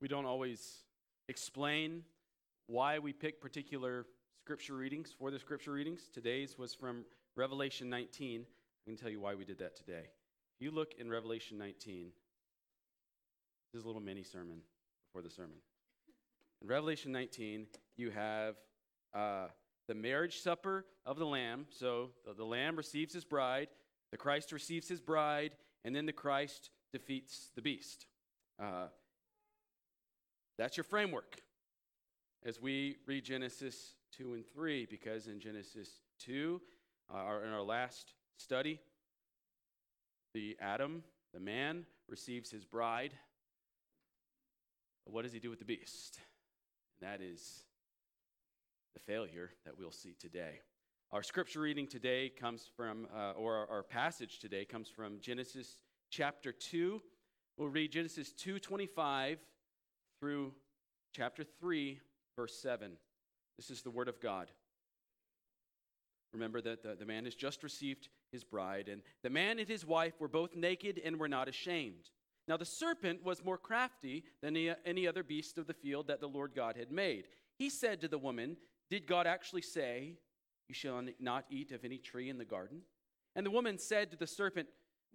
We don't always explain why we pick particular scripture readings for the scripture readings. Today's was from Revelation 19. I can tell you why we did that today. If you look in Revelation 19, this is a little mini sermon before the sermon. In Revelation 19, you have uh, the marriage supper of the Lamb. So the, the Lamb receives his bride, the Christ receives his bride, and then the Christ defeats the beast. Uh, that's your framework as we read Genesis 2 and 3, because in Genesis 2, uh, in our last study, the Adam, the man, receives his bride. What does he do with the beast? And that is the failure that we'll see today. Our scripture reading today comes from, uh, or our, our passage today comes from Genesis chapter 2. We'll read Genesis 2:25 through chapter 3 verse 7. This is the word of God. Remember that the, the man has just received his bride, and the man and his wife were both naked and were not ashamed. Now the serpent was more crafty than any, any other beast of the field that the Lord God had made. He said to the woman, Did God actually say, You shall not eat of any tree in the garden? And the woman said to the serpent,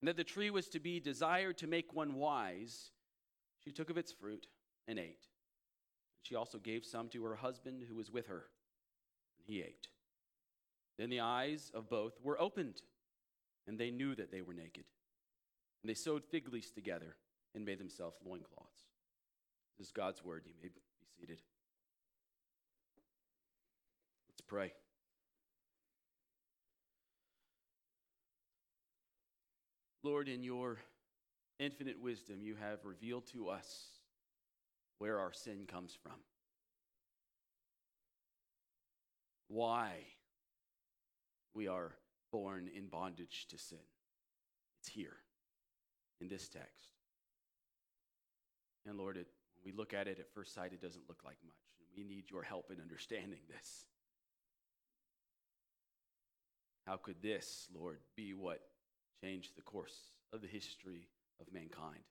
and that the tree was to be desired to make one wise, she took of its fruit and ate. She also gave some to her husband who was with her, and he ate. Then the eyes of both were opened, and they knew that they were naked. And they sewed fig leaves together and made themselves loincloths. This is God's word. You may be seated. Let's pray. Lord, in your infinite wisdom, you have revealed to us where our sin comes from. Why we are born in bondage to sin. It's here in this text. And Lord, it, when we look at it at first sight, it doesn't look like much. We need your help in understanding this. How could this, Lord, be what changed the course of the history of mankind?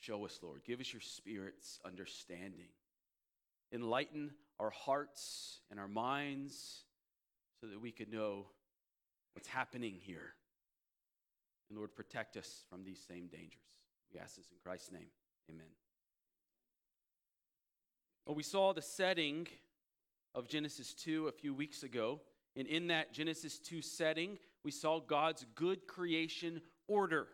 Show us, Lord. Give us your Spirit's understanding. Enlighten our hearts and our minds so that we could know what's happening here. And Lord, protect us from these same dangers. We ask this in Christ's name. Amen. Well, we saw the setting of Genesis 2 a few weeks ago. And in that Genesis 2 setting, we saw God's good creation order.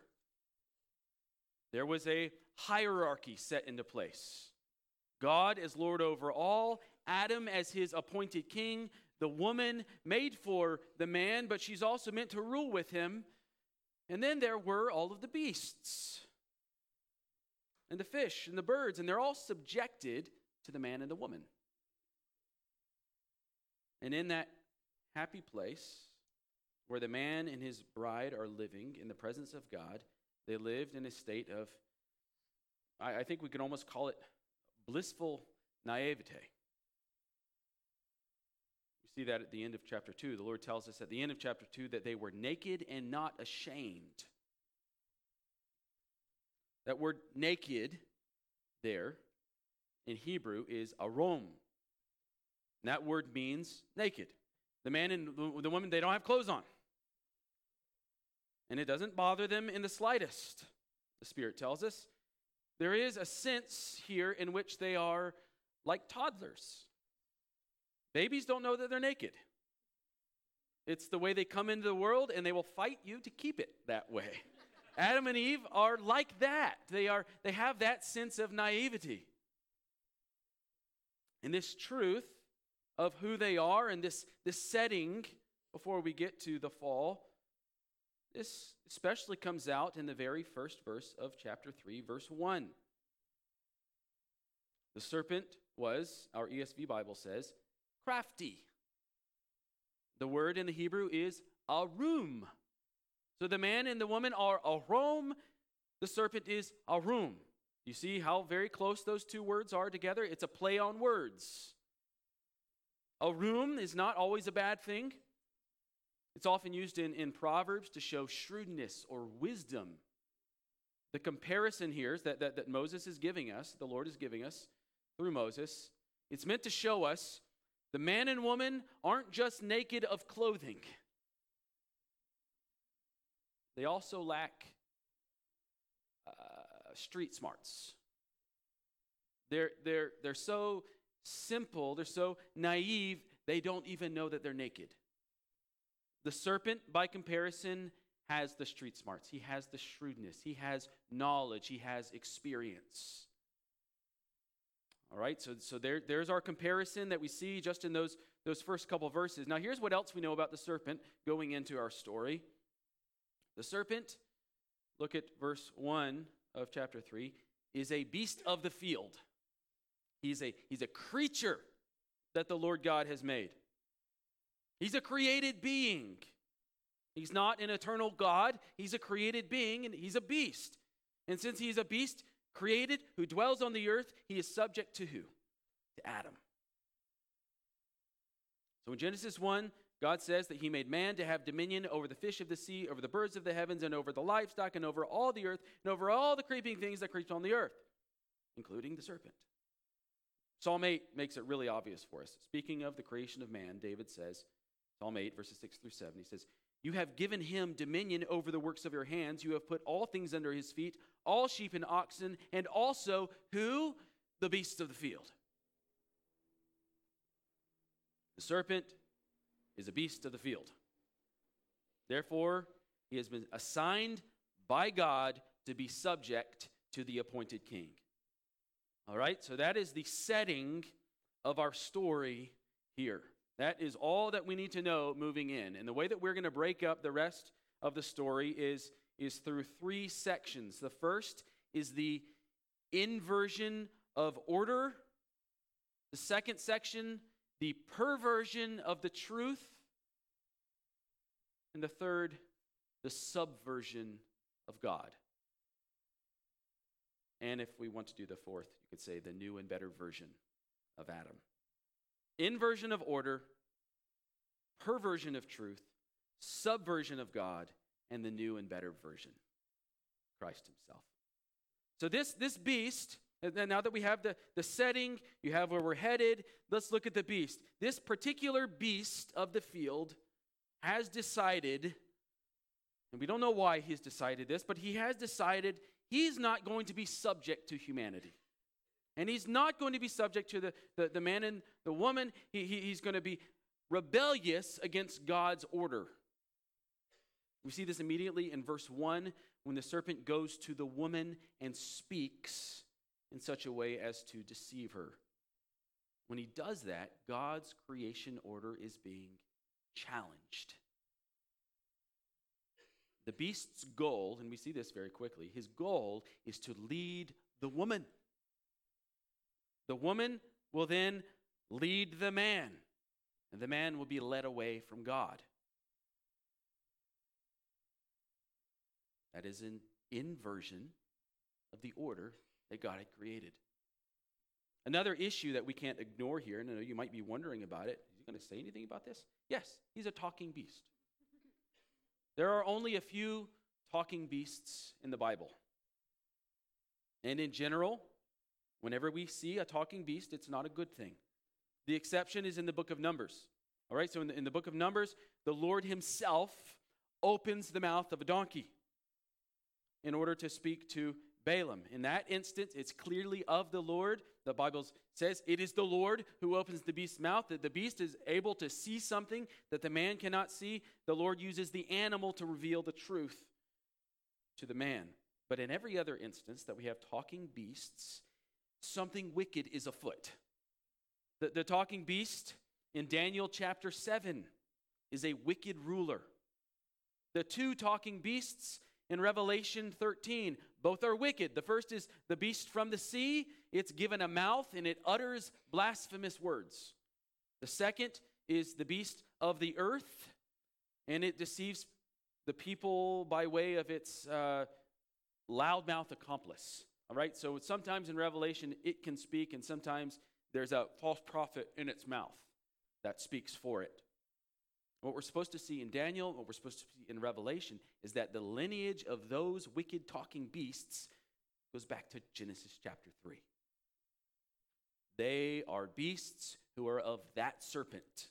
There was a hierarchy set into place. God is Lord over all, Adam as his appointed king, the woman made for the man, but she's also meant to rule with him. And then there were all of the beasts and the fish and the birds, and they're all subjected to the man and the woman. And in that happy place where the man and his bride are living in the presence of God, they lived in a state of, I, I think we could almost call it blissful naivete You see that at the end of chapter 2. The Lord tells us at the end of chapter 2 that they were naked and not ashamed. That word naked there in Hebrew is arom. And that word means naked. The man and the woman, they don't have clothes on. And it doesn't bother them in the slightest, the Spirit tells us. There is a sense here in which they are like toddlers. Babies don't know that they're naked. It's the way they come into the world, and they will fight you to keep it that way. Adam and Eve are like that. They, are, they have that sense of naivety. And this truth of who they are and this, this setting before we get to the fall, this especially comes out in the very first verse of chapter 3, verse 1. The serpent was, our ESV Bible says, crafty. The word in the Hebrew is arum. So the man and the woman are arum. The serpent is arum. You see how very close those two words are together? It's a play on words. Arum is not always a bad thing. It's often used in, in Proverbs to show shrewdness or wisdom. The comparison here is that, that, that Moses is giving us, the Lord is giving us through Moses, it's meant to show us the man and woman aren't just naked of clothing, they also lack uh, street smarts. They're, they're, they're so simple, they're so naive, they don't even know that they're naked. The serpent, by comparison, has the street smarts. He has the shrewdness. He has knowledge. He has experience. All right, so, so there, there's our comparison that we see just in those, those first couple verses. Now, here's what else we know about the serpent going into our story. The serpent, look at verse 1 of chapter 3, is a beast of the field. He's a, he's a creature that the Lord God has made. He's a created being. He's not an eternal God. He's a created being and he's a beast. And since he's a beast created who dwells on the earth, he is subject to who? To Adam. So in Genesis 1, God says that he made man to have dominion over the fish of the sea, over the birds of the heavens, and over the livestock, and over all the earth, and over all the creeping things that creep on the earth, including the serpent. Psalm 8 makes it really obvious for us. Speaking of the creation of man, David says, Psalm 8, verses 6 through 7. He says, You have given him dominion over the works of your hands. You have put all things under his feet, all sheep and oxen, and also who? The beasts of the field. The serpent is a beast of the field. Therefore, he has been assigned by God to be subject to the appointed king. All right, so that is the setting of our story here. That is all that we need to know moving in. And the way that we're going to break up the rest of the story is, is through three sections. The first is the inversion of order, the second section, the perversion of the truth, and the third, the subversion of God. And if we want to do the fourth, you could say the new and better version of Adam inversion of order, perversion of truth, subversion of God, and the new and better version, Christ Himself. So, this, this beast, now that we have the, the setting, you have where we're headed, let's look at the beast. This particular beast of the field has decided, and we don't know why he's decided this, but he has decided he's not going to be subject to humanity. And he's not going to be subject to the, the, the man and the woman. He, he, he's going to be rebellious against God's order. We see this immediately in verse 1 when the serpent goes to the woman and speaks in such a way as to deceive her. When he does that, God's creation order is being challenged. The beast's goal, and we see this very quickly, his goal is to lead the woman. The woman will then lead the man, and the man will be led away from God. That is an inversion of the order that God had created. Another issue that we can't ignore here, and I know you might be wondering about it. Is he going to say anything about this? Yes, he's a talking beast. There are only a few talking beasts in the Bible. And in general, Whenever we see a talking beast, it's not a good thing. The exception is in the book of Numbers. All right, so in the, in the book of Numbers, the Lord Himself opens the mouth of a donkey in order to speak to Balaam. In that instance, it's clearly of the Lord. The Bible says it is the Lord who opens the beast's mouth, that the beast is able to see something that the man cannot see. The Lord uses the animal to reveal the truth to the man. But in every other instance that we have talking beasts, something wicked is afoot. The, the talking beast in Daniel chapter 7 is a wicked ruler. The two talking beasts in Revelation 13. Both are wicked. The first is the beast from the sea, it's given a mouth and it utters blasphemous words. The second is the beast of the earth, and it deceives the people by way of its uh, loudmouth accomplice. All right, so sometimes in Revelation it can speak, and sometimes there's a false prophet in its mouth that speaks for it. What we're supposed to see in Daniel, what we're supposed to see in Revelation, is that the lineage of those wicked talking beasts goes back to Genesis chapter 3. They are beasts who are of that serpent.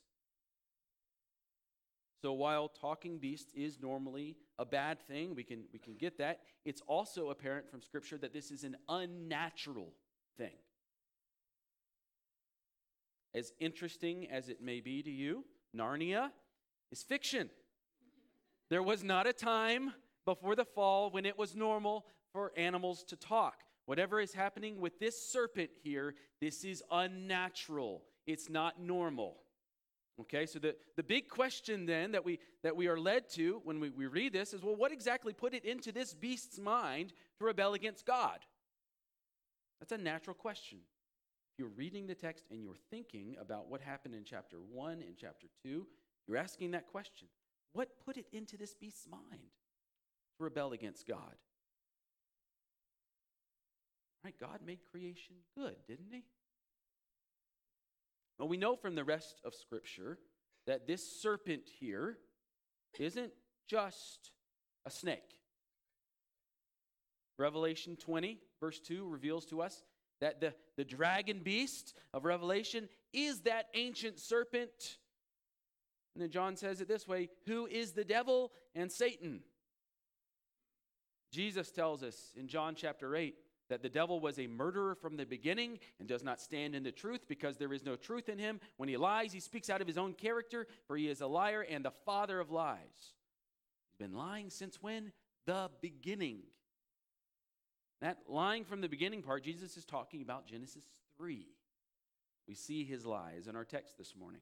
So while talking beast is normally a bad thing, we can, we can get that, it's also apparent from Scripture that this is an unnatural thing. As interesting as it may be to you, Narnia is fiction. There was not a time before the fall when it was normal for animals to talk. Whatever is happening with this serpent here, this is unnatural. It's not normal. Okay, so the, the big question then that we that we are led to when we, we read this is well, what exactly put it into this beast's mind to rebel against God? That's a natural question. If you're reading the text and you're thinking about what happened in chapter 1 and chapter 2, you're asking that question What put it into this beast's mind to rebel against God? Right? God made creation good, didn't he? Well, we know from the rest of Scripture that this serpent here isn't just a snake. Revelation 20, verse 2, reveals to us that the, the dragon beast of Revelation is that ancient serpent and then John says it this way Who is the devil and Satan? Jesus tells us in John chapter 8 that the devil was a murderer from the beginning and does not stand in the truth because there is no truth in him. When he lies, he speaks out of his own character, for he is a liar and the father of lies. He's been lying since when? The beginning. That lying from the beginning part, Jesus is talking about Genesis 3. We see his lies in our text this morning.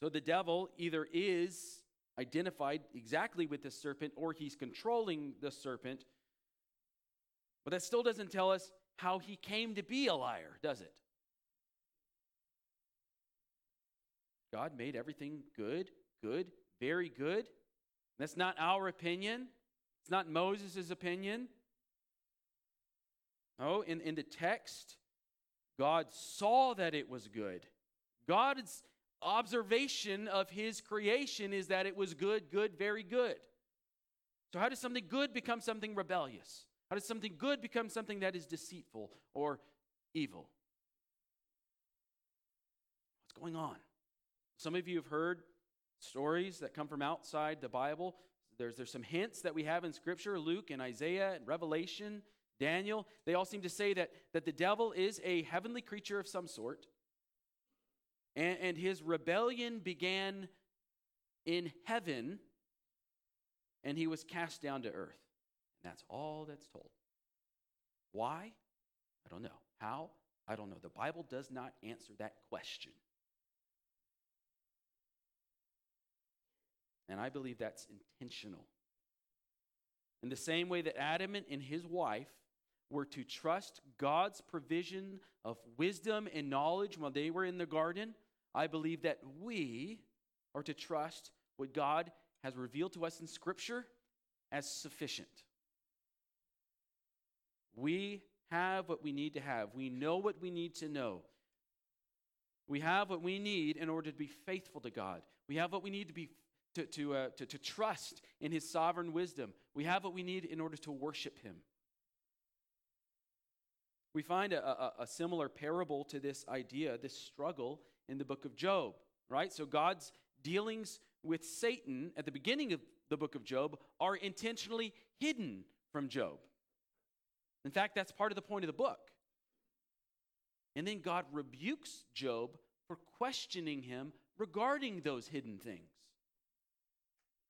So the devil either is identified exactly with the serpent or he's controlling the serpent. But that still doesn't tell us how he came to be a liar, does it? God made everything good, good, very good. That's not our opinion. It's not Moses' opinion. Oh, in, in the text, God saw that it was good. God's observation of his creation is that it was good, good, very good. So, how does something good become something rebellious? How does something good become something that is deceitful or evil? What's going on? Some of you have heard stories that come from outside the Bible. There's, there's some hints that we have in Scripture Luke and Isaiah and Revelation, Daniel. They all seem to say that, that the devil is a heavenly creature of some sort and, and his rebellion began in heaven, and he was cast down to earth. That's all that's told. Why? I don't know. How? I don't know. The Bible does not answer that question. And I believe that's intentional. In the same way that Adam and his wife were to trust God's provision of wisdom and knowledge while they were in the garden, I believe that we are to trust what God has revealed to us in Scripture as sufficient. We have what we need to have, we know what we need to know. We have what we need in order to be faithful to God. We have what we need to be to, to, uh, to, to trust in his sovereign wisdom. We have what we need in order to worship him. We find a, a, a similar parable to this idea, this struggle, in the book of Job, right? So God's dealings with Satan at the beginning of the book of Job are intentionally hidden from Job. In fact, that's part of the point of the book. And then God rebukes Job for questioning him regarding those hidden things.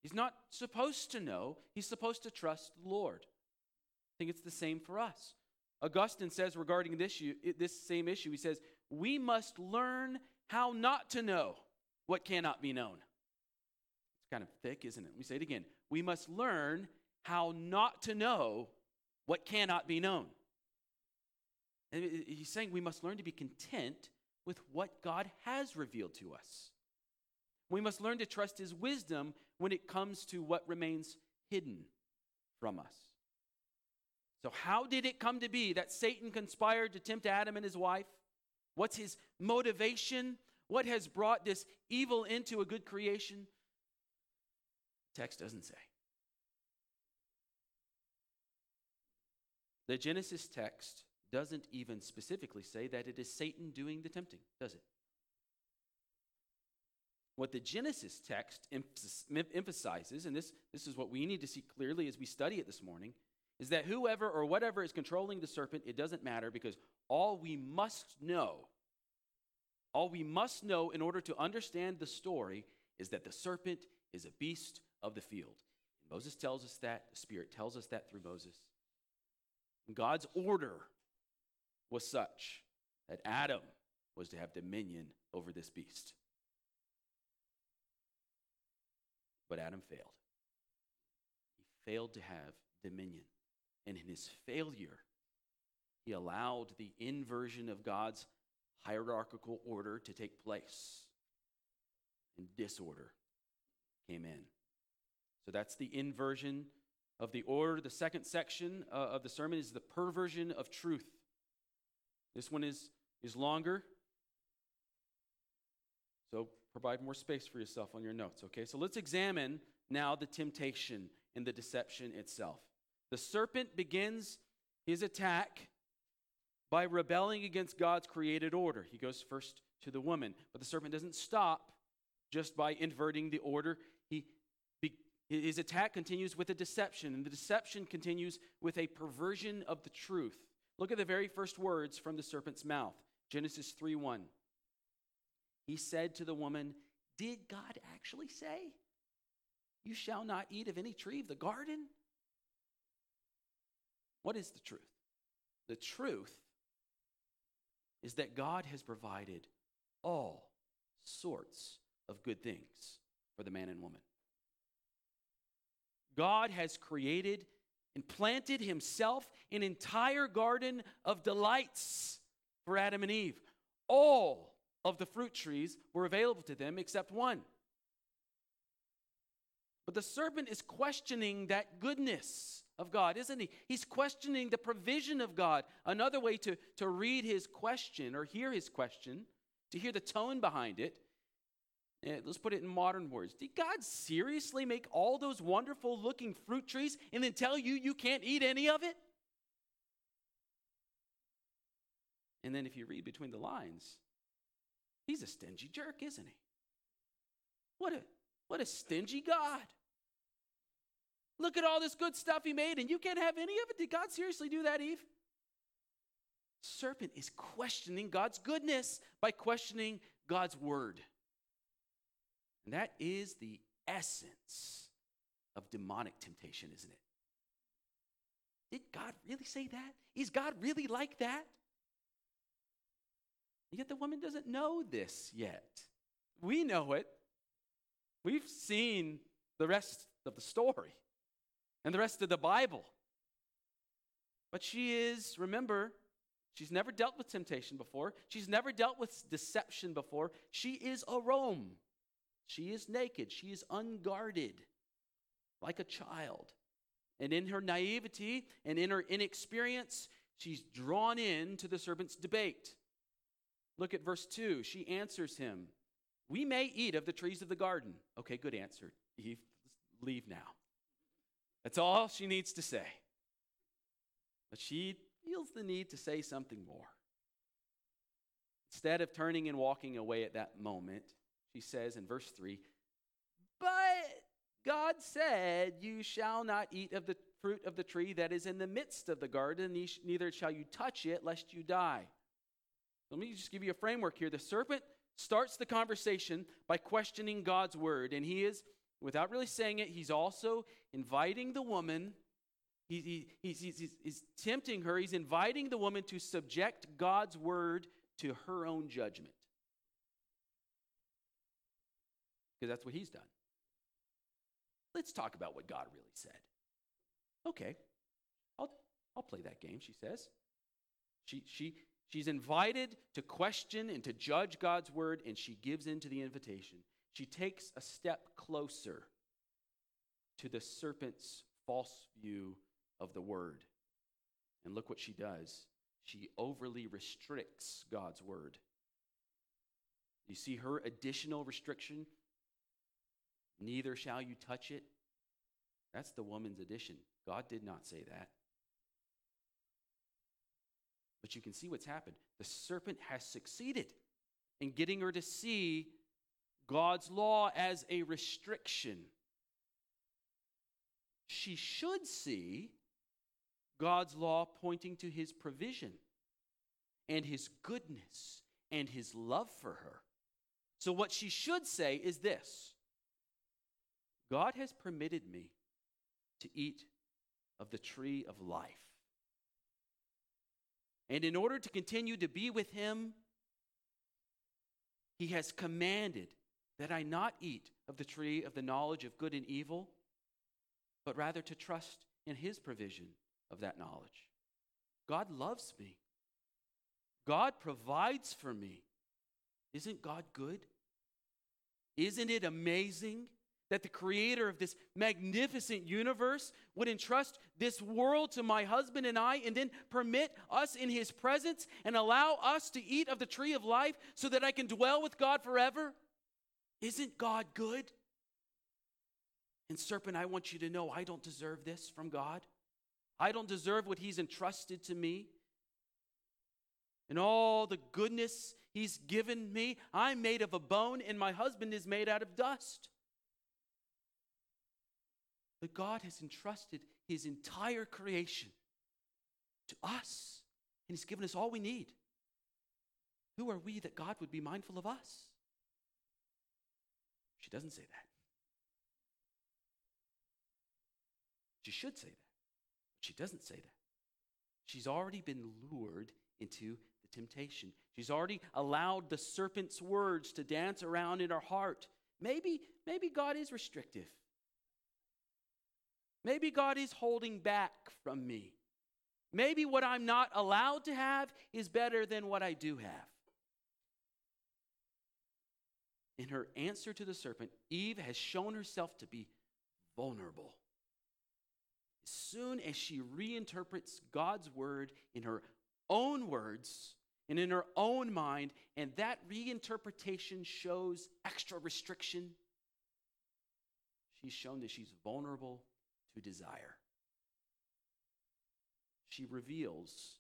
He's not supposed to know, he's supposed to trust the Lord. I think it's the same for us. Augustine says regarding this issue, this same issue, he says, We must learn how not to know what cannot be known. It's kind of thick, isn't it? Let me say it again. we must learn how not to know what cannot be known. And he's saying we must learn to be content with what God has revealed to us. We must learn to trust his wisdom when it comes to what remains hidden from us. So, how did it come to be that Satan conspired to tempt Adam and his wife? What's his motivation? What has brought this evil into a good creation? text doesn't say. The Genesis text doesn't even specifically say that it is Satan doing the tempting, does it? What the Genesis text emphasizes, and this, this is what we need to see clearly as we study it this morning, is that whoever or whatever is controlling the serpent, it doesn't matter because all we must know, all we must know in order to understand the story is that the serpent is a beast of the field. Moses tells us that, the Spirit tells us that through Moses. God's order was such that Adam was to have dominion over this beast. But Adam failed. He failed to have dominion. And in his failure, he allowed the inversion of God's hierarchical order to take place. And disorder came in. So that's the inversion of the order. The second section uh, of the sermon is the perversion of truth. This one is, is longer. So provide more space for yourself on your notes, okay? So let's examine now the temptation and the deception itself. The serpent begins his attack by rebelling against God's created order. He goes first to the woman, but the serpent doesn't stop just by inverting the order. His attack continues with a deception, and the deception continues with a perversion of the truth. Look at the very first words from the serpent's mouth Genesis 3 1. He said to the woman, Did God actually say, You shall not eat of any tree of the garden? What is the truth? The truth is that God has provided all sorts of good things for the man and woman. God has created and planted himself an entire garden of delights for Adam and Eve. All of the fruit trees were available to them except one. But the serpent is questioning that goodness of God, isn't he? He's questioning the provision of God. Another way to, to read his question or hear his question, to hear the tone behind it, Eh, let's put it in modern words. Did God seriously make all those wonderful looking fruit trees and then tell you you can't eat any of it? And then if you read between the lines, he's a stingy jerk, isn't he? What a what a stingy God. Look at all this good stuff he made, and you can't have any of it. Did God seriously do that, Eve? Serpent is questioning God's goodness by questioning God's word. And that is the essence of demonic temptation, isn't it? Did God really say that? Is God really like that? Yet the woman doesn't know this yet. We know it. We've seen the rest of the story and the rest of the Bible. But she is, remember, she's never dealt with temptation before. She's never dealt with deception before. She is arom. She is naked. She is unguarded, like a child. And in her naivety and in her inexperience, she's drawn into the serpent's debate. Look at verse 2. She answers him, We may eat of the trees of the garden. Okay, good answer. Eve, leave now. That's all she needs to say. But she feels the need to say something more. Instead of turning and walking away at that moment, she says in verse 3 But God said, You shall not eat of the fruit of the tree that is in the midst of the garden, neither shall you touch it, lest you die. Let me just give you a framework here. The serpent starts the conversation by questioning God's word, and he is, without really saying it, he's also inviting the woman. He, he, he's, he's, he's tempting her. He's inviting the woman to subject God's word to her own judgment. Because that's what he's done. let's talk about what God really said. Okay, I'll, I'll play that game, she says. She, she, she's invited to question and to judge God's word, and she gives in to the invitation. She takes a step closer to the serpent's false view of the word. And look what she does. She overly restricts God's word. You see her additional restriction? Neither shall you touch it. That's the woman's addition. God did not say that. But you can see what's happened. The serpent has succeeded in getting her to see God's law as a restriction. She should see God's law pointing to his provision and his goodness and his love for her. So, what she should say is this God has permitted me to eat of the tree of life. And in order to continue to be with him, he has commanded that I not eat of the tree of the knowledge of good and evil, but rather to trust in his provision of that knowledge. God loves me. God provides for me. Isn't God good? Isn't it amazing that the creator of this magnificent universe would entrust this world to my husband and I and then permit us in his presence and allow us to eat of the tree of life so that I can dwell with God forever? Isn't God good? And, serpent, I want you to know I don't deserve this from God. I don't deserve what he's entrusted to me. And all the goodness he's given me, I'm made of a bone, and my husband is made out of dust. But God has entrusted his entire creation to us, and he's given us all we need. Who are we that God would be mindful of us? She doesn't say that. She should say that, but she doesn't say that. She's already been lured into the temptation. She's already allowed the serpent's words to dance around in her heart. Maybe, maybe God is restrictive. Maybe God is holding back from me. Maybe what I'm not allowed to have is better than what I do have. In her answer to the serpent, Eve has shown herself to be vulnerable. As soon as she reinterprets God's word in her own words and in her own mind, and that reinterpretation shows extra restriction, she's shown that she's vulnerable to desire. She reveals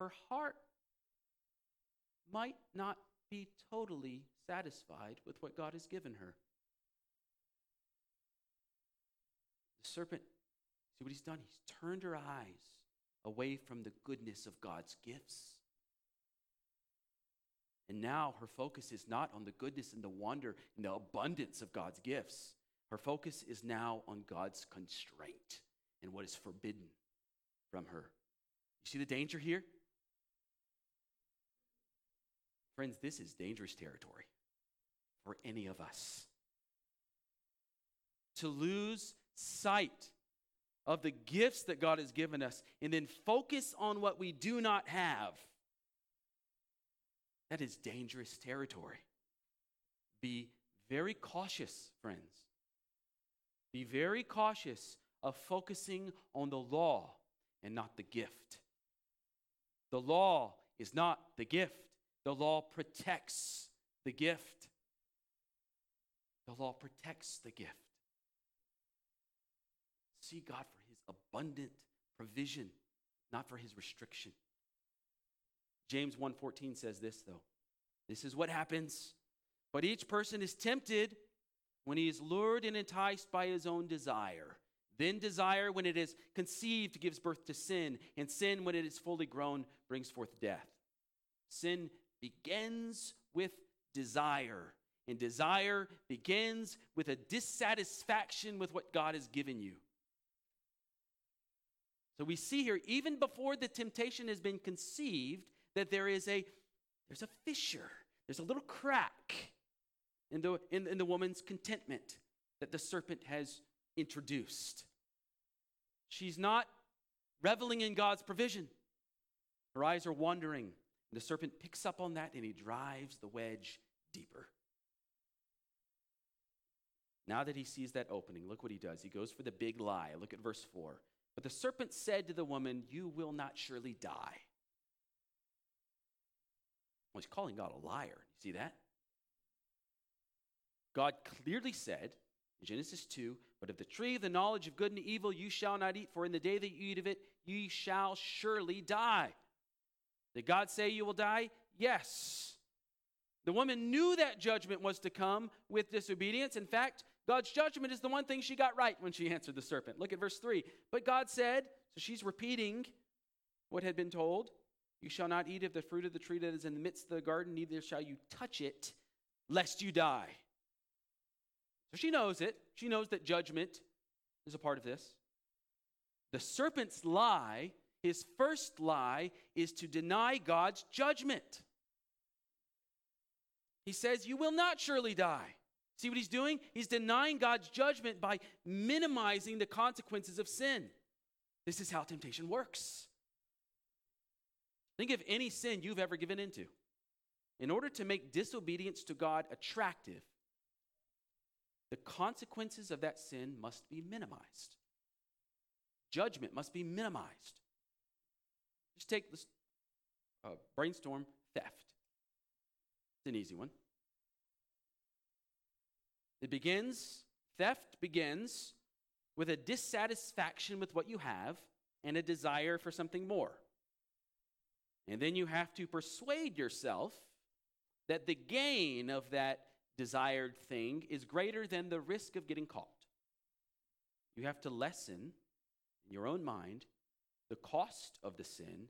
her heart might not be totally satisfied with what God has given her. The serpent, see what he's done? He's turned her eyes away from the goodness of God's gifts. And now her focus is not on the goodness and the wonder and the abundance of God's gifts. Her focus is now on God's constraint and what is forbidden from her. You see the danger here? Friends, this is dangerous territory for any of us. To lose sight of the gifts that God has given us and then focus on what we do not have. That is dangerous territory. Be very cautious, friends. Be very cautious of focusing on the law and not the gift. The law is not the gift, the law protects the gift. The law protects the gift. See God for his abundant provision, not for his restriction. James 1:14 says this though. This is what happens. But each person is tempted when he is lured and enticed by his own desire. Then desire, when it is conceived, gives birth to sin, and sin, when it is fully grown, brings forth death. Sin begins with desire, and desire begins with a dissatisfaction with what God has given you. So we see here, even before the temptation has been conceived, that there is a there's a fissure, there's a little crack in the, in, in the woman's contentment. that the serpent has introduced. She's not reveling in God's provision. Her eyes are wandering. The serpent picks up on that and he drives the wedge deeper. Now that he sees that opening, look what he does. He goes for the big lie. Look at verse 4. But the serpent said to the woman, You will not surely die. Well, he's calling God a liar. You see that? God clearly said in Genesis 2 But of the tree of the knowledge of good and evil you shall not eat, for in the day that you eat of it, ye shall surely die. Did God say you will die? Yes. The woman knew that judgment was to come with disobedience. In fact, God's judgment is the one thing she got right when she answered the serpent. Look at verse 3. But God said, so she's repeating what had been told You shall not eat of the fruit of the tree that is in the midst of the garden, neither shall you touch it, lest you die. So she knows it. She knows that judgment is a part of this. The serpent's lie, his first lie, is to deny God's judgment. He says, You will not surely die. See what he's doing? He's denying God's judgment by minimizing the consequences of sin. This is how temptation works. Think of any sin you've ever given into. In order to make disobedience to God attractive, the consequences of that sin must be minimized. Judgment must be minimized. Just take this uh, brainstorm theft. It's an easy one. It begins, theft begins with a dissatisfaction with what you have and a desire for something more. And then you have to persuade yourself that the gain of that desired thing is greater than the risk of getting caught. You have to lessen in your own mind the cost of the sin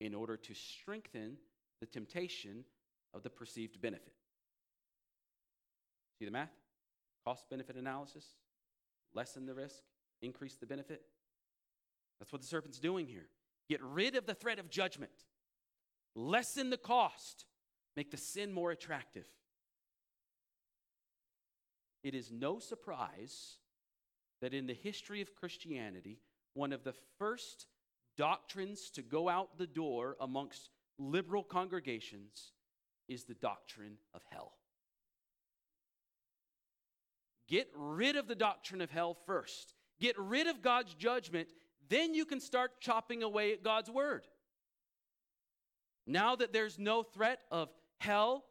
in order to strengthen the temptation of the perceived benefit. See the math? Cost benefit analysis, lessen the risk, increase the benefit. That's what the serpent's doing here. Get rid of the threat of judgment, lessen the cost, make the sin more attractive. It is no surprise that in the history of Christianity, one of the first doctrines to go out the door amongst liberal congregations is the doctrine of hell. Get rid of the doctrine of hell first. Get rid of God's judgment, then you can start chopping away at God's word. Now that there's no threat of hell,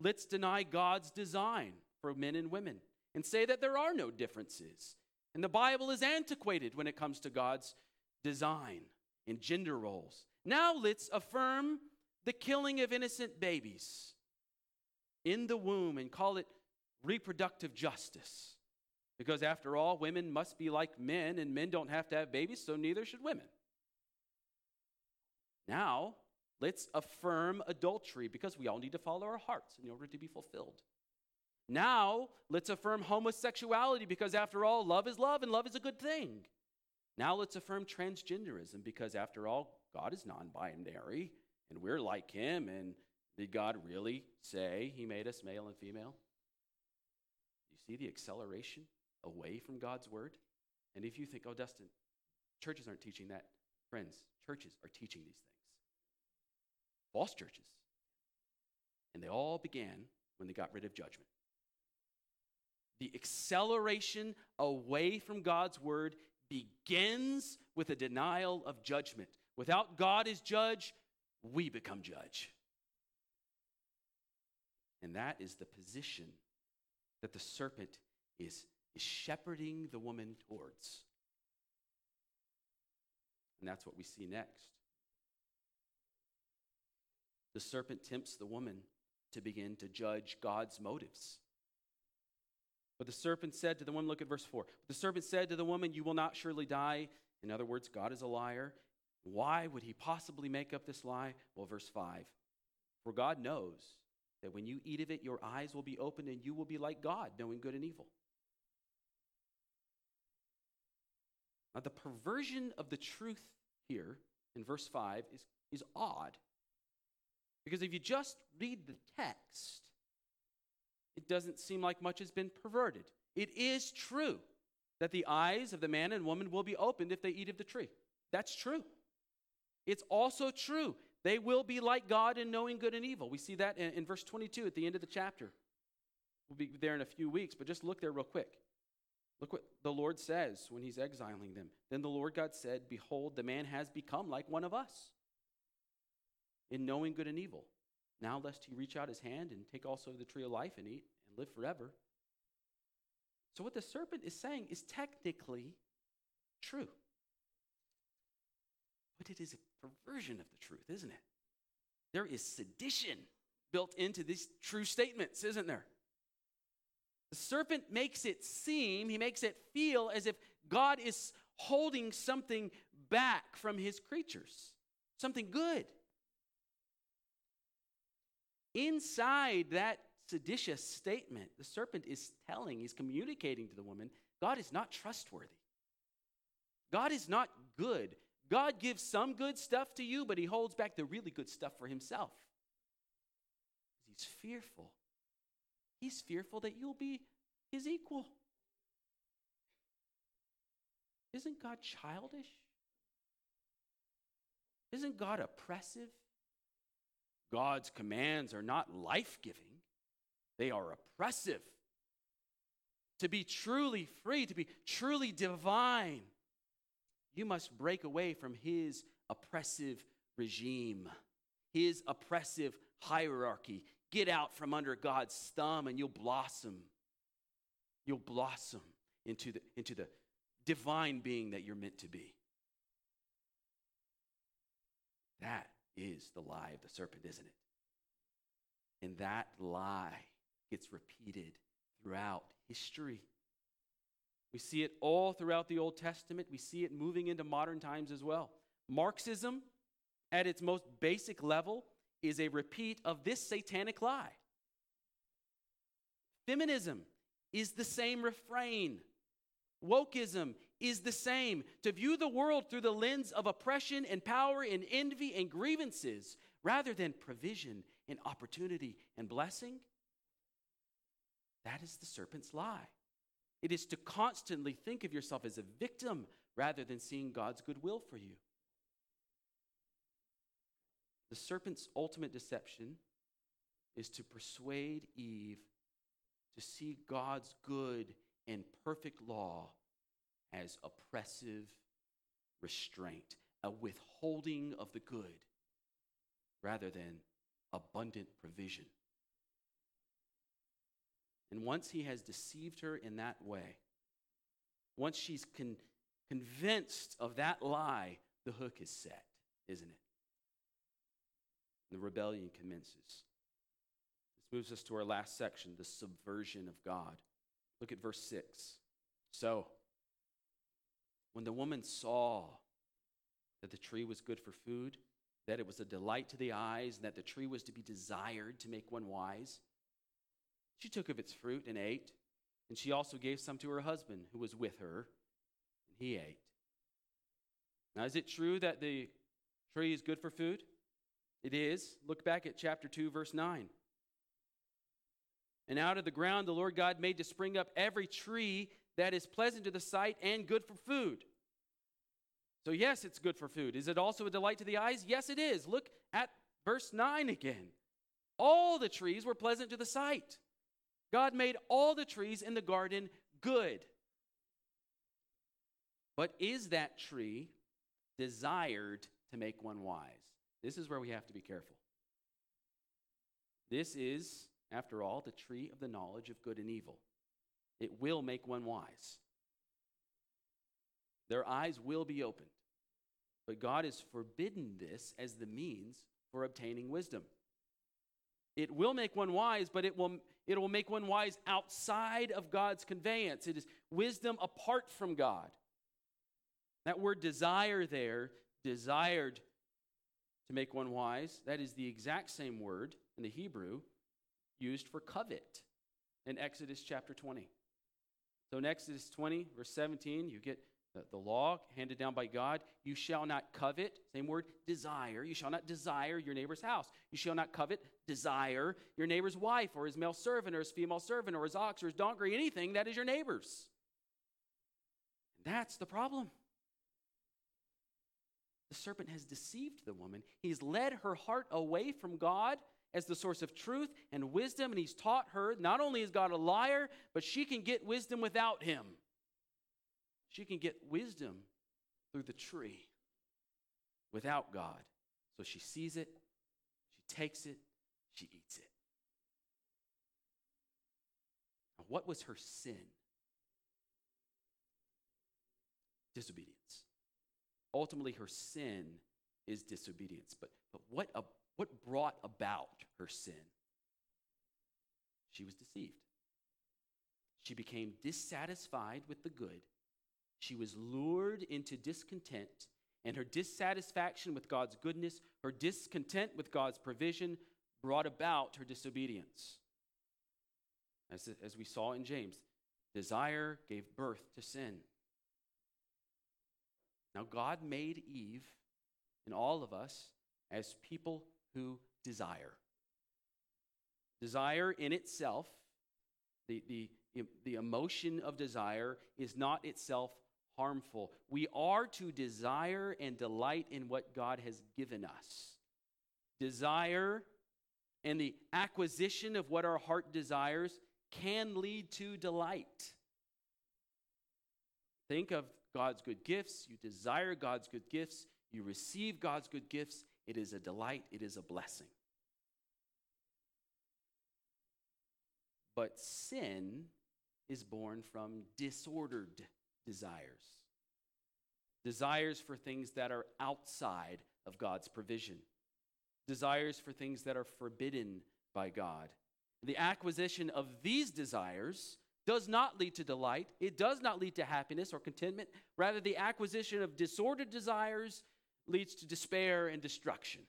let's deny God's design for men and women and say that there are no differences. And the Bible is antiquated when it comes to God's design and gender roles. Now let's affirm the killing of innocent babies in the womb and call it reproductive justice. Because after all, women must be like men, and men don't have to have babies, so neither should women. Now, let's affirm adultery because we all need to follow our hearts in order to be fulfilled. Now, let's affirm homosexuality because after all, love is love and love is a good thing. Now, let's affirm transgenderism because after all, God is non binary and we're like him. And did God really say he made us male and female? You see the acceleration away from God's word? And if you think, oh, Dustin, churches aren't teaching that, friends, churches are teaching these things. False churches. And they all began when they got rid of judgment. The acceleration away from God's word begins with a denial of judgment. Without God as judge, we become judge. And that is the position that the serpent is, is shepherding the woman towards. And that's what we see next. The serpent tempts the woman to begin to judge God's motives. But the serpent said to the woman, look at verse 4. The serpent said to the woman, You will not surely die. In other words, God is a liar. Why would he possibly make up this lie? Well, verse 5. For God knows that when you eat of it, your eyes will be opened and you will be like God, knowing good and evil. Now, the perversion of the truth here in verse 5 is, is odd. Because if you just read the text, it doesn't seem like much has been perverted. It is true that the eyes of the man and woman will be opened if they eat of the tree. That's true. It's also true they will be like God in knowing good and evil. We see that in, in, verse 22 at the end of the chapter. We'll be there in a few weeks, but just look there real quick. Look what the Lord says when he's exiling them. Then the Lord God said, Behold, the man has become like one of us in knowing good and evil. Now, lest he reach out his hand and take also the tree of life and eat and live forever. So, what the serpent is saying is technically true. But it is a perversion of the truth, isn't it? There is sedition built into these true statements, isn't there? The serpent makes it seem, he makes it feel as if God is holding something back from his creatures, something good. Inside that seditious statement, the serpent is telling, he's communicating to the woman, God is not trustworthy. God is not good. God gives some good stuff to you, but he holds back the really good stuff for himself. He's fearful. He's fearful that you'll be his equal. Isn't God childish? Isn't God oppressive? God's commands are not life giving, they are oppressive. To be truly free, to be truly divine, you must break away from his oppressive regime, his oppressive hierarchy. Get out from under God's thumb and you'll blossom. You'll blossom into the, into the divine being that you're meant to be. That is the lie of the serpent, isn't it? And that lie gets repeated throughout history. We see it all throughout the Old Testament. We see it moving into modern times as well. Marxism, at its most basic level, is a repeat of this satanic lie. Feminism is the same refrain. Wokeism is the same. To view the world through the lens of oppression and power and envy and grievances rather than provision and opportunity and blessing, that is the serpent's lie. It is to constantly think of yourself as a victim rather than seeing God's goodwill for you. The serpent's ultimate deception is to persuade Eve to see God's good and perfect law as oppressive restraint, a withholding of the good rather than abundant provision. And once he has deceived her in that way, once she's con- convinced of that lie, the hook is set, isn't it? The rebellion commences. This moves us to our last section the subversion of God. Look at verse 6. So, when the woman saw that the tree was good for food, that it was a delight to the eyes, and that the tree was to be desired to make one wise, she took of its fruit and ate, and she also gave some to her husband who was with her, and he ate. Now, is it true that the tree is good for food? It is. Look back at chapter 2, verse 9. And out of the ground the Lord God made to spring up every tree that is pleasant to the sight and good for food. So, yes, it's good for food. Is it also a delight to the eyes? Yes, it is. Look at verse 9 again. All the trees were pleasant to the sight. God made all the trees in the garden good. But is that tree desired to make one wise? This is where we have to be careful. This is, after all, the tree of the knowledge of good and evil. It will make one wise. Their eyes will be opened. But God has forbidden this as the means for obtaining wisdom. It will make one wise, but it will, it will make one wise outside of God's conveyance. It is wisdom apart from God. That word desire there, desired to make one wise, that is the exact same word in the Hebrew used for covet in Exodus chapter 20. So in Exodus 20, verse 17, you get the, the law handed down by God, you shall not covet, same word, desire. You shall not desire your neighbor's house. You shall not covet, desire your neighbor's wife or his male servant or his female servant or his ox or his donkey anything that is your neighbor's. And that's the problem. The serpent has deceived the woman. He's led her heart away from God as the source of truth and wisdom, and he's taught her not only is God a liar, but she can get wisdom without him. She can get wisdom through the tree without God. So she sees it, she takes it, she eats it. Now, what was her sin? Disobedience. Ultimately, her sin is disobedience. But, but what, a, what brought about her sin? She was deceived. She became dissatisfied with the good she was lured into discontent, and her dissatisfaction with God's goodness, her discontent with God's provision, brought about her disobedience. As, as we saw in James, desire gave birth to sin. Now, God made Eve and all of us as people who desire. Desire in itself, the, the, the emotion of desire, is not itself harmful. We are to desire and delight in what God has given us. Desire and the acquisition of what our heart desires can lead to delight. Think of God's good gifts. You desire God's good gifts. You receive God's good gifts. It is a delight, it is a blessing. But sin is born from disordered desires. Desires for things that are outside of God's provision. Desires for things that are forbidden by God. The acquisition of these desires does not lead to delight. It does not lead to happiness or contentment. Rather, the acquisition of disordered desires leads to despair and destruction.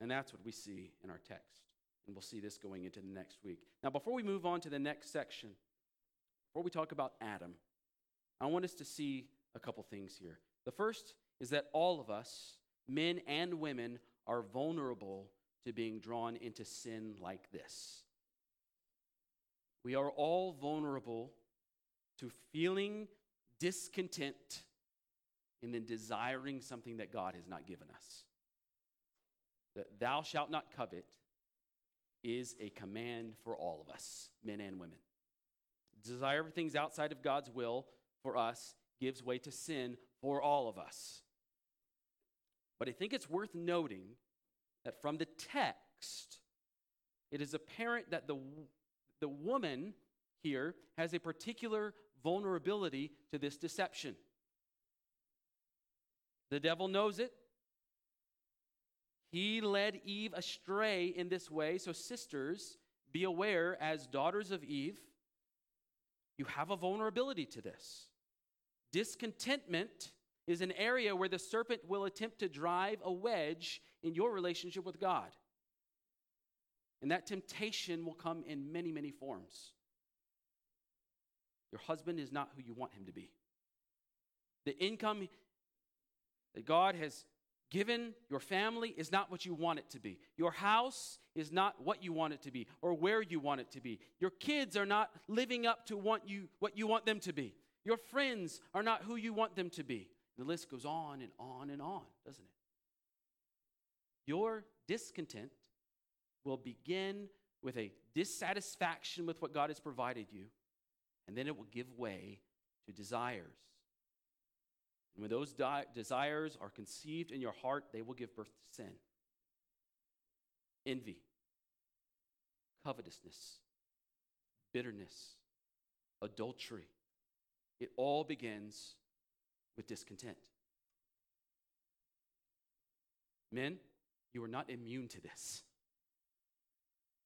And that's what we see in our text. And we'll see this going into the next week. Now, before we move on to the next section, before we talk about Adam, I want us to see a couple things here. The first is that all of us, men and women, are vulnerable to being drawn into sin like this. We are all vulnerable to feeling discontent and then desiring something that God has not given us. That thou shalt not covet is a command for all of us, men and women desire for things outside of God's will for us gives way to sin for all of us. But I think it's worth noting that from the text, it is apparent that the, the woman here has a particular vulnerability to this deception. The devil knows it. He led Eve astray in this way. So, sisters, be aware as daughters of Eve you have a vulnerability to this. Discontentment is an area where the serpent will attempt to drive a wedge in your relationship with God. And that temptation will come in many, many forms. Your husband is not who you want him to be. The income that God has given your family is not what you want it to be. Your house is not what you want it to be or where you want it to be. Your kids are not living up to what you, what you want them to be. Your friends are not who you want them to be. The list goes on and on and on, doesn't it? Your discontent will begin with a dissatisfaction with what God has provided you, and then it will give way to desires. And when those di- desires are conceived in your heart, they will give birth to sin. Envy, covetousness, bitterness, adultery. It all begins with discontent. Men, you are not immune to this.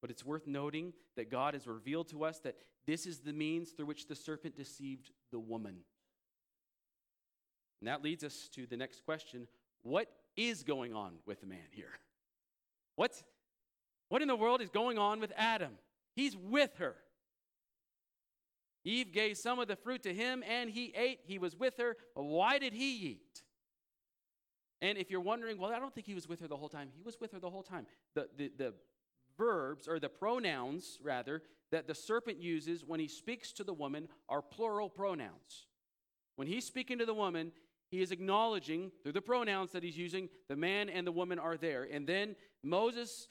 But it's worth noting that God has revealed to us that this is the means through which the serpent deceived the woman. And that leads us to the next question What is going on with the man here? What's, what in the world is going on with Adam? He's with her. Eve gave some of the fruit to him, and he ate. He was with her. But why did he eat? And if you're wondering, well, I don't think he was with her the whole time. He was with her the whole time. The, the, the verbs, or the pronouns, rather, that the serpent uses when he speaks to the woman are plural pronouns. When he's speaking to the woman, he is acknowledging through the pronouns that he's using, the man and the woman are there. And then Moses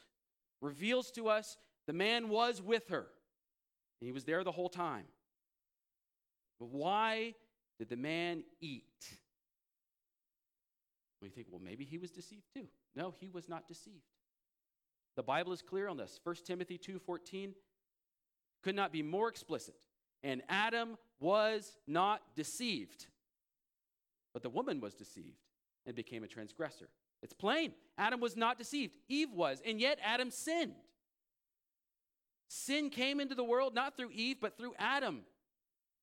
reveals to us the man was with her, and he was there the whole time. But why did the man eat? We think, well, maybe he was deceived too. No, he was not deceived. The Bible is clear on this. 1 Timothy 2:14 could not be more explicit. And Adam was not deceived. But the woman was deceived and became a transgressor. It's plain. Adam was not deceived. Eve was, and yet Adam sinned. Sin came into the world not through Eve, but through Adam.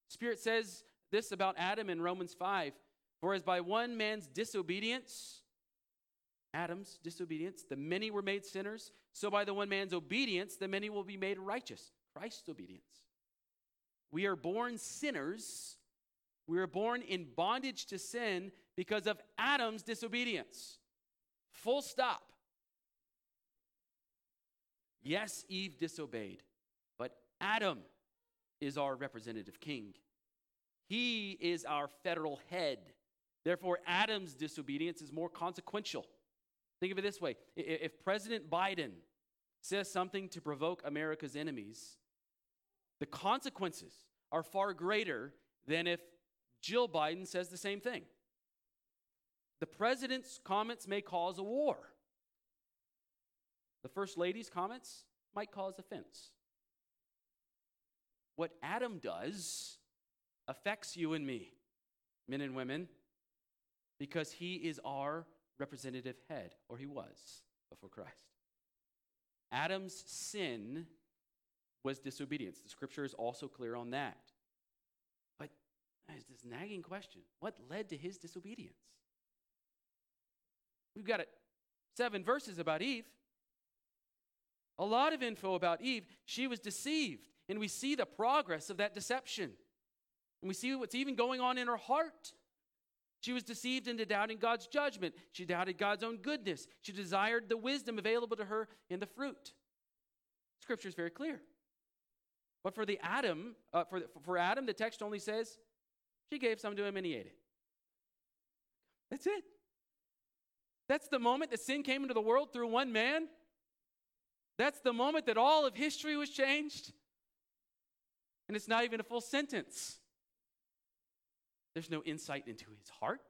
Spirit says this about Adam in Romans 5 For as by one man's disobedience, Adam's disobedience, the many were made sinners, so by the one man's obedience, the many will be made righteous. Christ's obedience. We are born sinners. We were born in bondage to sin because of Adam's disobedience. Full stop. Yes, Eve disobeyed, but Adam is our representative king. He is our federal head. Therefore, Adam's disobedience is more consequential. Think of it this way if President Biden says something to provoke America's enemies, the consequences are far greater than if Jill Biden says the same thing. The president's comments may cause a war. The first lady's comments might cause offense. What Adam does affects you and me, men and women, because he is our representative head, or he was before Christ. Adam's sin was disobedience. The scripture is also clear on that. There's this nagging question what led to his disobedience? We've got seven verses about Eve. A lot of info about Eve. She was deceived, and we see the progress of that deception. And we see what's even going on in her heart. She was deceived into doubting God's judgment. She doubted God's own goodness. She desired the wisdom available to her in the fruit. Scripture is very clear. But for the Adam, uh, for, for Adam, the text only says she gave some to him and he ate it. That's it. That's the moment that sin came into the world through one man. That's the moment that all of history was changed. And it's not even a full sentence. There's no insight into his heart.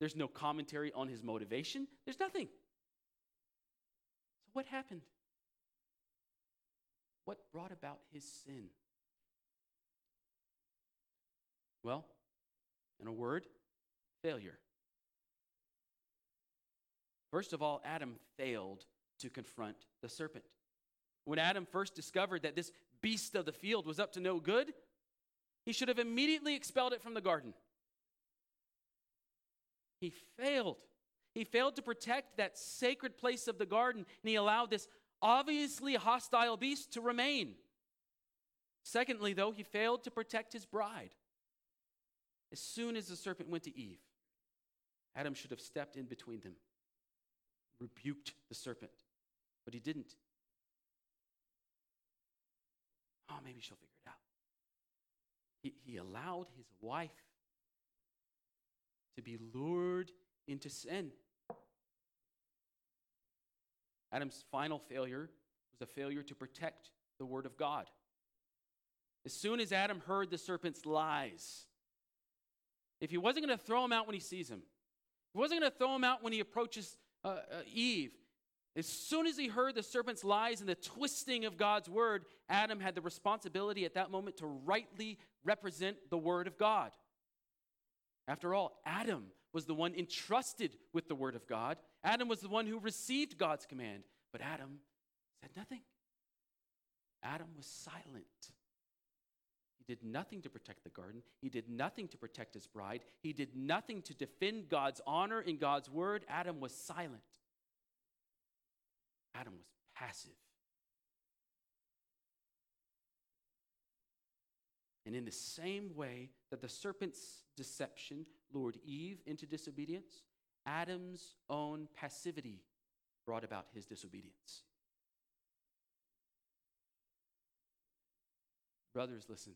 There's no commentary on his motivation. There's nothing. So, what happened? What brought about his sin? Well, in a word, failure. First of all, Adam failed to confront the serpent. When Adam first discovered that this beast of the field was up to no good, he should have immediately expelled it from the garden. He failed. He failed to protect that sacred place of the garden, and he allowed this obviously hostile beast to remain. Secondly, though, he failed to protect his bride. As soon as the serpent went to Eve, Adam should have stepped in between them, rebuked the serpent, but he didn't. Oh, maybe she'll figure it out. He, he allowed his wife to be lured into sin. Adam's final failure was a failure to protect the Word of God. As soon as Adam heard the serpent's lies, if he wasn't going to throw him out when he sees him, he wasn't going to throw him out when he approaches uh, uh, Eve, as soon as he heard the serpent's lies and the twisting of God's word, Adam had the responsibility at that moment to rightly represent the word of God. After all, Adam was the one entrusted with the word of God. Adam was the one who received God's command, but Adam said nothing. Adam was silent. Did nothing to protect the garden. He did nothing to protect his bride. He did nothing to defend God's honor in God's word. Adam was silent. Adam was passive. And in the same way that the serpent's deception lured Eve into disobedience, Adam's own passivity brought about his disobedience. Brothers, listen.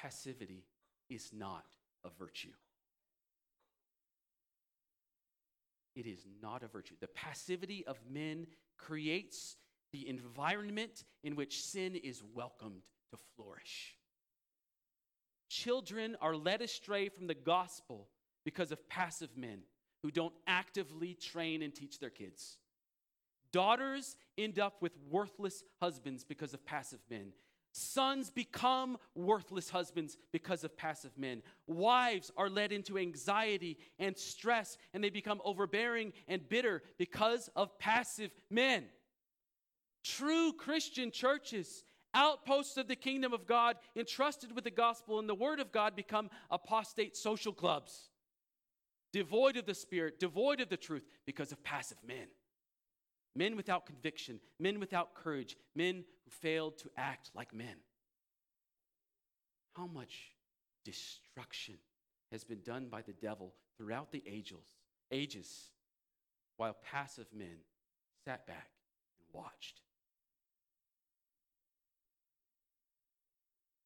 Passivity is not a virtue. It is not a virtue. The passivity of men creates the environment in which sin is welcomed to flourish. Children are led astray from the gospel because of passive men who don't actively train and teach their kids. Daughters end up with worthless husbands because of passive men. Sons become worthless husbands because of passive men. Wives are led into anxiety and stress, and they become overbearing and bitter because of passive men. True Christian churches, outposts of the kingdom of God, entrusted with the gospel and the word of God, become apostate social clubs, devoid of the spirit, devoid of the truth because of passive men. Men without conviction, men without courage, men who failed to act like men. How much destruction has been done by the devil throughout the ages, ages while passive men sat back and watched.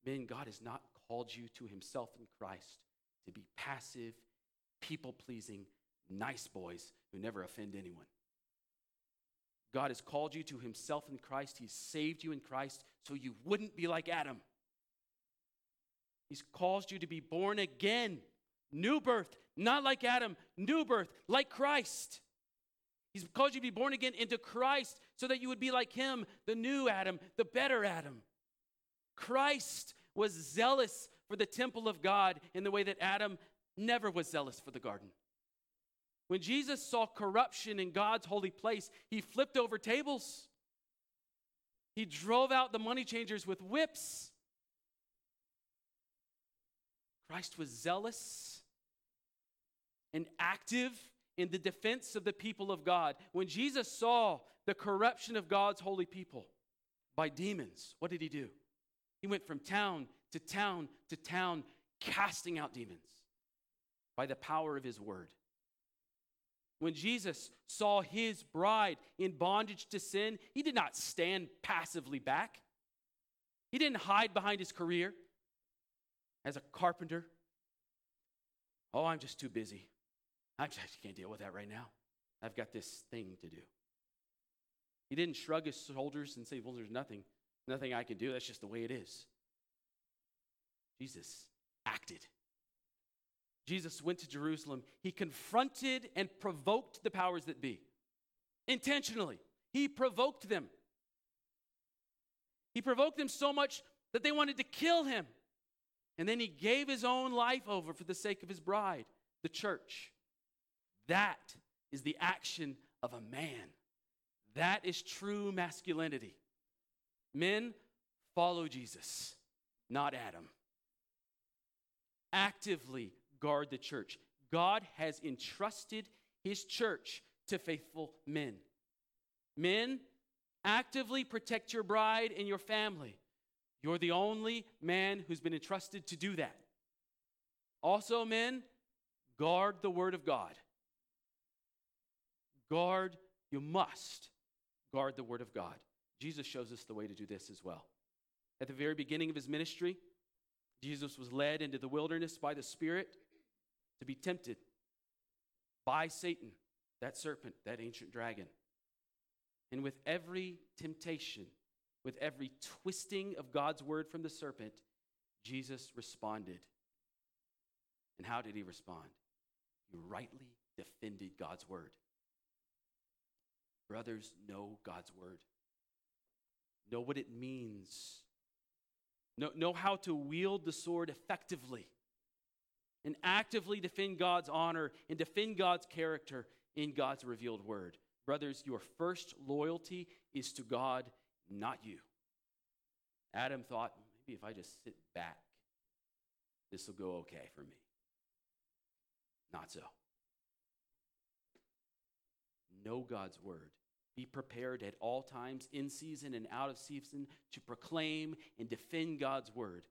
Men, God has not called you to himself in Christ to be passive, people pleasing, nice boys who never offend anyone. God has called you to himself in Christ. He's saved you in Christ so you wouldn't be like Adam. He's caused you to be born again, new birth, not like Adam, new birth, like Christ. He's caused you to be born again into Christ so that you would be like him, the new Adam, the better Adam. Christ was zealous for the temple of God in the way that Adam never was zealous for the garden. When Jesus saw corruption in God's holy place, he flipped over tables. He drove out the money changers with whips. Christ was zealous and active in the defense of the people of God. When Jesus saw the corruption of God's holy people by demons, what did he do? He went from town to town to town, casting out demons by the power of his word. When Jesus saw his bride in bondage to sin, he did not stand passively back. He didn't hide behind his career as a carpenter. Oh, I'm just too busy. I just can't deal with that right now. I've got this thing to do. He didn't shrug his shoulders and say, Well, there's nothing, nothing I can do. That's just the way it is. Jesus acted. Jesus went to Jerusalem. He confronted and provoked the powers that be intentionally. He provoked them. He provoked them so much that they wanted to kill him. And then he gave his own life over for the sake of his bride, the church. That is the action of a man. That is true masculinity. Men follow Jesus, not Adam. Actively guard the church. God has entrusted his church to faithful men. Men, actively protect your bride and your family. You're the only man who's been entrusted to do that. Also, men, guard the word of God. Guard, you must guard the word of God. Jesus shows us the way to do this as well. At the very beginning of his ministry, Jesus was led into the wilderness by the Spirit to be tempted by Satan, that serpent, that ancient dragon. And with every temptation, with every twisting of God's word from the serpent, Jesus responded. And how did he respond? He rightly defended God's word. Brothers, know God's word. Know what it means. Know, know how to wield the sword effectively and actively defend God's honor and defend God's character in God's revealed word. Brothers, your first loyalty is to God, not you. Adam thought, maybe if I just sit back, this will go okay for me. Not so. Know God's word. Be prepared at all times, in season and out of season, to proclaim and defend God's word.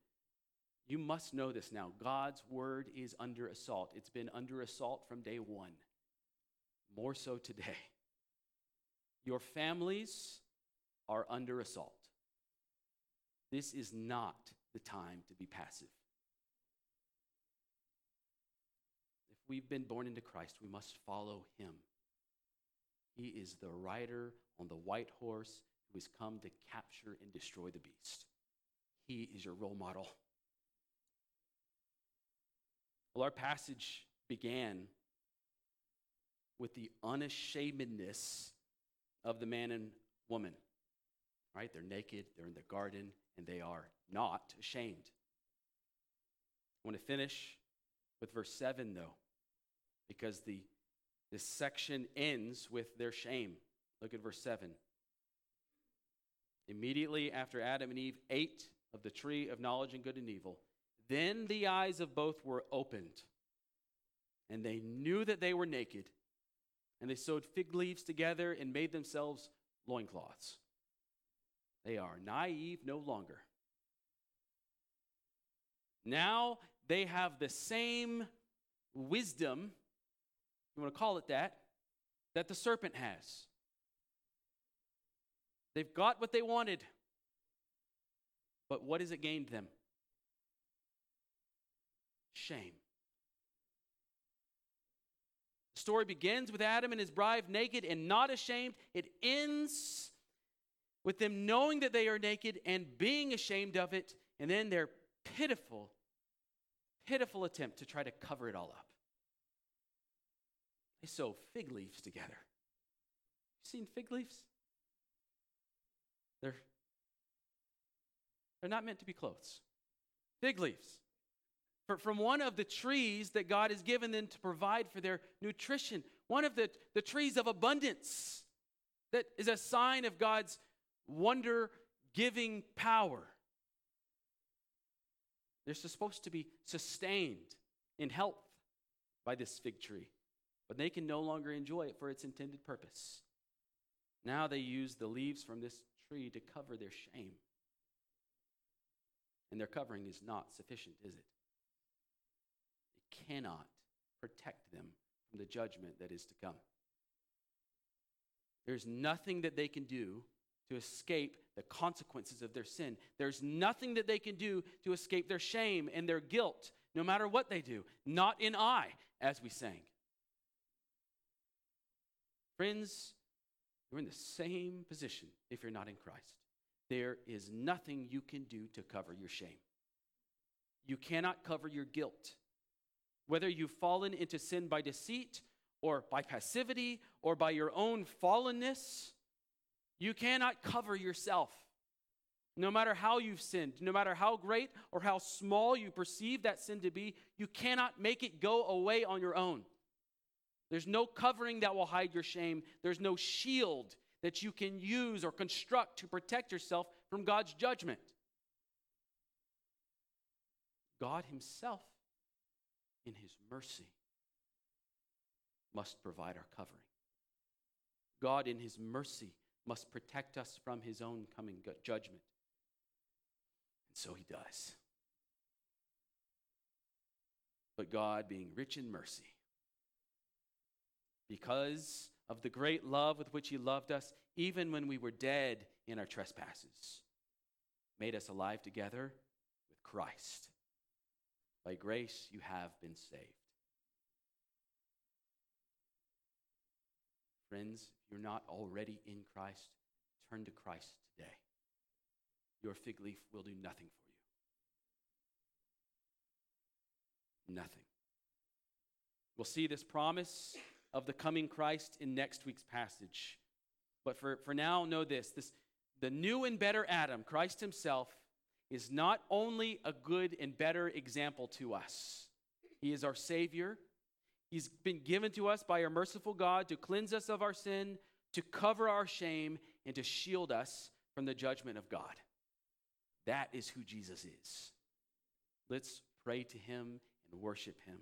You must know this now. God's word is under assault. It's been under assault from day one, more so today. Your families are under assault. This is not the time to be passive. If we've been born into Christ, we must follow him. He is the rider on the white horse who has come to capture and destroy the beast. He is your role model. Well, our passage began with the unashamedness of the man and woman. Right? They're naked, they're in the garden, and they are not ashamed. I want to finish with verse 7, though, because the, this section ends with their shame. Look at verse 7. Immediately after Adam and Eve ate of the tree of knowledge and good and evil, then the eyes of both were opened, and they knew that they were naked, and they sewed fig leaves together and made themselves loincloths. They are naive no longer. Now they have the same wisdom, you want to call it that, that the serpent has. They've got what they wanted. But what has it gained them? Shame. The story begins with Adam and his bride naked and not ashamed. It ends with them knowing that they are naked and being ashamed of it, and then their pitiful, pitiful attempt to try to cover it all up. They sew fig leaves together. You seen fig leaves? They're, they're not meant to be clothes. Fig leaves. From one of the trees that God has given them to provide for their nutrition, one of the, the trees of abundance that is a sign of God's wonder giving power. They're supposed to be sustained in health by this fig tree, but they can no longer enjoy it for its intended purpose. Now they use the leaves from this tree to cover their shame. And their covering is not sufficient, is? It cannot protect them from the judgment that is to come. There's nothing that they can do to escape the consequences of their sin. There's nothing that they can do to escape their shame and their guilt, no matter what they do. Not in I, as we sang. Friends, you're in the same position if you're not in Christ. There is nothing you can do to cover your shame. You cannot cover your guilt. Whether you've fallen into sin by deceit or by passivity or by your own fallenness, you cannot cover yourself. No matter how you've sinned, no matter how great or how small you perceive that sin to be, you cannot make it go away on your own. There's no covering that will hide your shame. There's no shield that you can use or construct to protect yourself from God's judgment. God Himself, in His mercy, must provide our covering. God, in His mercy, must protect us from his own coming judgment. And so he does. But God, being rich in mercy, because of the great love with which he loved us, even when we were dead in our trespasses, made us alive together with Christ. By grace you have been saved. Friends, if you're not already in Christ, turn to Christ today. Your fig leaf will do nothing for you. Nothing. We'll see this promise of the coming Christ in next week's passage. But for, for now, know this, this the new and better Adam, Christ himself, is not only a good and better example to us, he is our Savior, He's been given to us by our merciful God to cleanse us of our sin, to cover our shame, and to shield us from the judgment of God. That is who Jesus is. Let's pray to him and worship him.